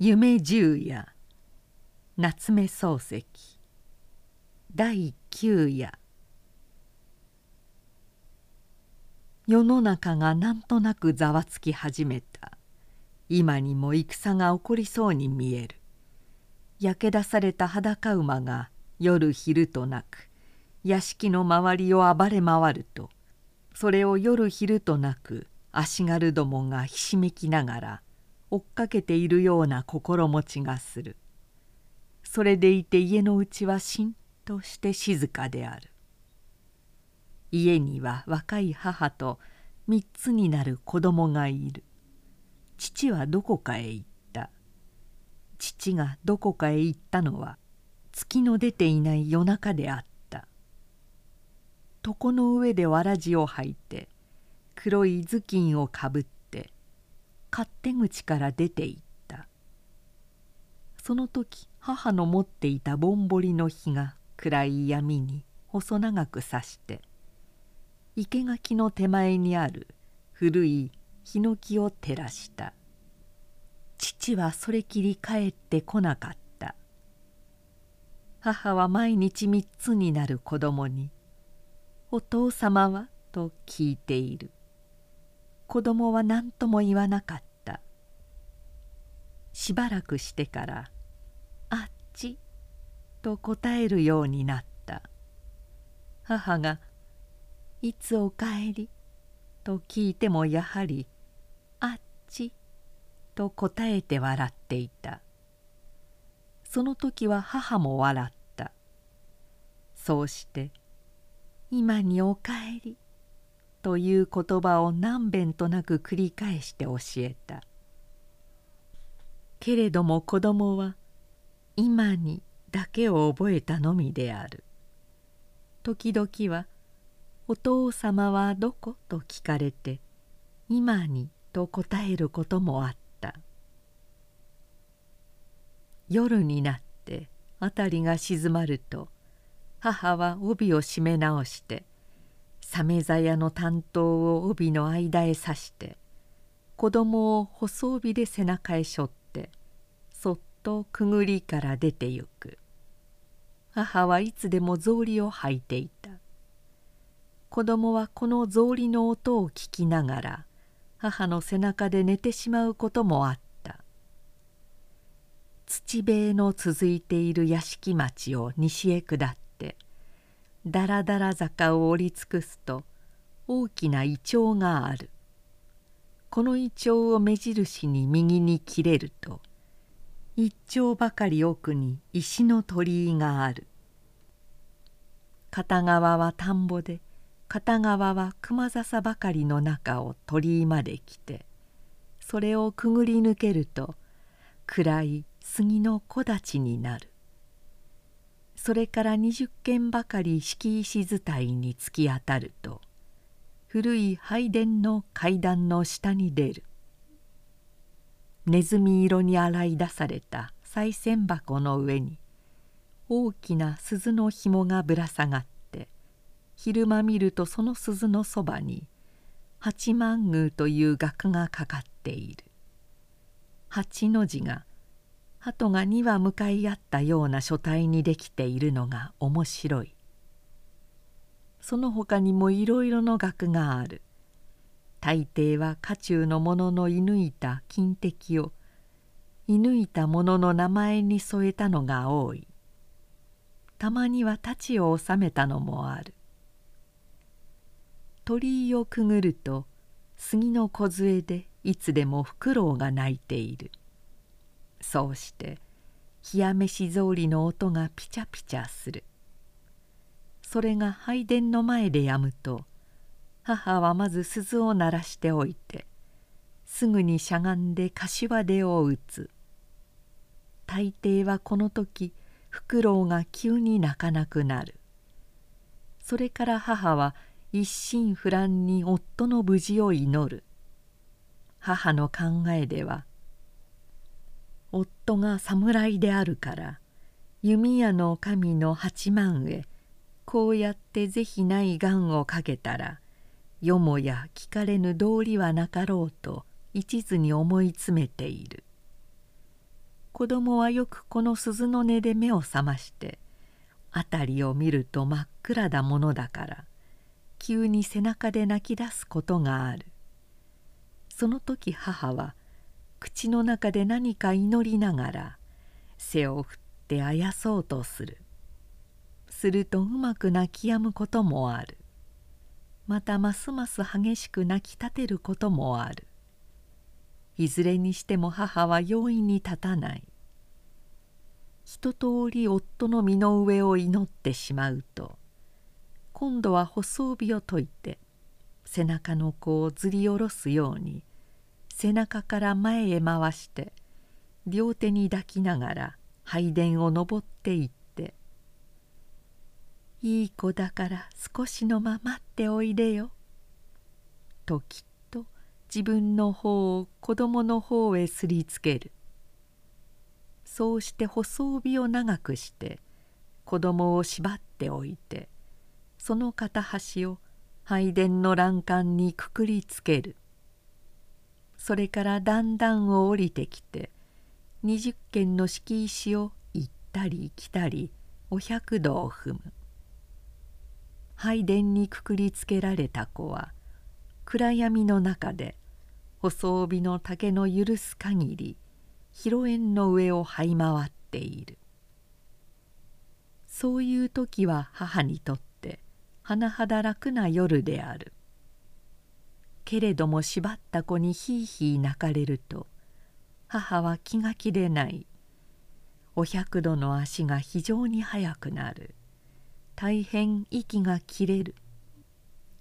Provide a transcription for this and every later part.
夢十夜。夏目漱石。第九夜。世の中がなんとなくざわつき始めた。今にも戦が起こりそうに見える。焼け出された裸馬が夜昼となく屋敷の周りを暴れ回るとそれを夜昼となく足軽どもがひしめきながら追っかけているような心持ちがする。それでいて家のうちはしんとして静かである。家には若い母と三つになる子供がいる。父はどこかへ行った。父がどこかへ行ったのは月の出ていない夜中であった。床の上でわらじを履いて黒い頭巾をかぶって勝手口から出て行った。その時母の持っていたぼんぼりの火が暗い闇に細長くさして生垣の手前にある古いヒノキを照らした。父はそれきり帰ってこなかった。母は毎日三つになる子供に「お父様は?」と聞いている。子供は何とも言わなかった。しばらくしてから「あっち」と答えるようになった。母が「いつお帰り?」と聞いてもやはり「あっち」と答えて笑っていた。その時は母も笑った。そうして「今にお帰り」という言葉を何べんとなく繰り返して教えた。けれども子供は「今に」だけを覚えたのみである時々は「お父様はどこ?」と聞かれて「今に」と答えることもあった夜になって辺りが静まると母は帯を締め直して鮫座屋の担当を帯の間へ刺して子供を細帯で背中へ背負ってとくぐりから出てゆく。母はいつでも草履を履いていた。子供はこの草履の音を聞きながら母の背中で寝てしまうこともあった。土塀の続いている屋敷町を西へ下ってだらだら坂を降り尽くすと大きなイチョウがある。このイチョウを目印に右に切れると一丁ばかり奥に石の鳥居がある。片側は田んぼで片側は熊笹ばかりの中を鳥居まで来てそれをくぐり抜けると暗い杉の木立になる。それから20軒ばかり敷石伝いに突き当たると古い拝殿の階段の下に出る。ネズミ色に洗い出された賽銭箱の上に大きな鈴の紐がぶら下がって昼間見るとその鈴のそばに八幡宮という額がかかっている。八の字が鳩が2羽向かい合ったような書体にできているのが面白い。その他にもいろいろの額がある。大抵は家中の者の射抜いた金敵を射抜いた者の名前に添えたのが多い。たまには太刀を収めたのもある。鳥居をくぐると杉の梢でいつでもフクロウが鳴いている。そうして冷や飯草履の音がピチャピチャする。それが拝殿の前でやむと母はまず鈴を鳴らしておいてすぐにしゃがんで柏手を打つ。大抵はこの時フクロウが急に泣かなくなる。それから母は一心不乱に夫の無事を祈る。母の考えでは夫が侍であるから弓矢の神の八幡へこうやって是非ない願をかけたらよもや聞かれぬ道理はなかろうと一途に思い詰めている。子供はよくこの鈴の音で目を覚まして辺りを見ると真っ暗だものだから急に背中で泣き出すことがある。その時母は口の中で何か祈りながら背を振ってあやそうとする。するとうまく泣き止むこともある。またますます激しく泣き立てることもある。いずれにしても母は容易に立たない。一通り夫の身の上を祈ってしまうと今度は細帯を解いて背中の子をずり下ろすように背中から前へ回して両手に抱きながら拝殿を登っていって「いい子だから少しのままっておいでよ」ときっと自分の方を子供の方へすりつける。そうして細帯を長くして子供を縛っておいてその片端を拝殿の欄干にくくりつける。それからだんだんを降りてきて二十軒の敷石を行ったり来たりお百度を踏む。拝殿にくくりつけられた子は暗闇の中で細帯の竹の許す限り広縁の上を這い回っている。そういう時は母にとって甚だ楽な夜である。けれども縛った子にひいひい泣かれると母は気が気でない。お百度の足が非常に速くなる。大変息が切れる。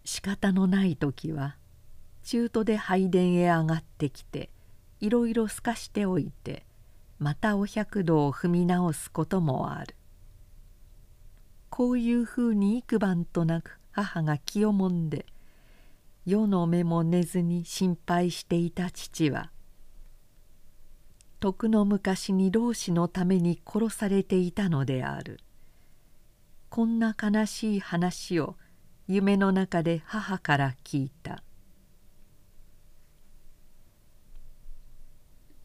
仕方のない時は中途で拝殿へ上がってきていろいろ透かしておいてまたお百度を踏み直すこともある。こういうふうに幾晩となく母が気をもんで世の目も寝ずに心配していた父は徳の昔に老子のために殺されていたのである。こんな悲しい話を夢の中で母から聞いた。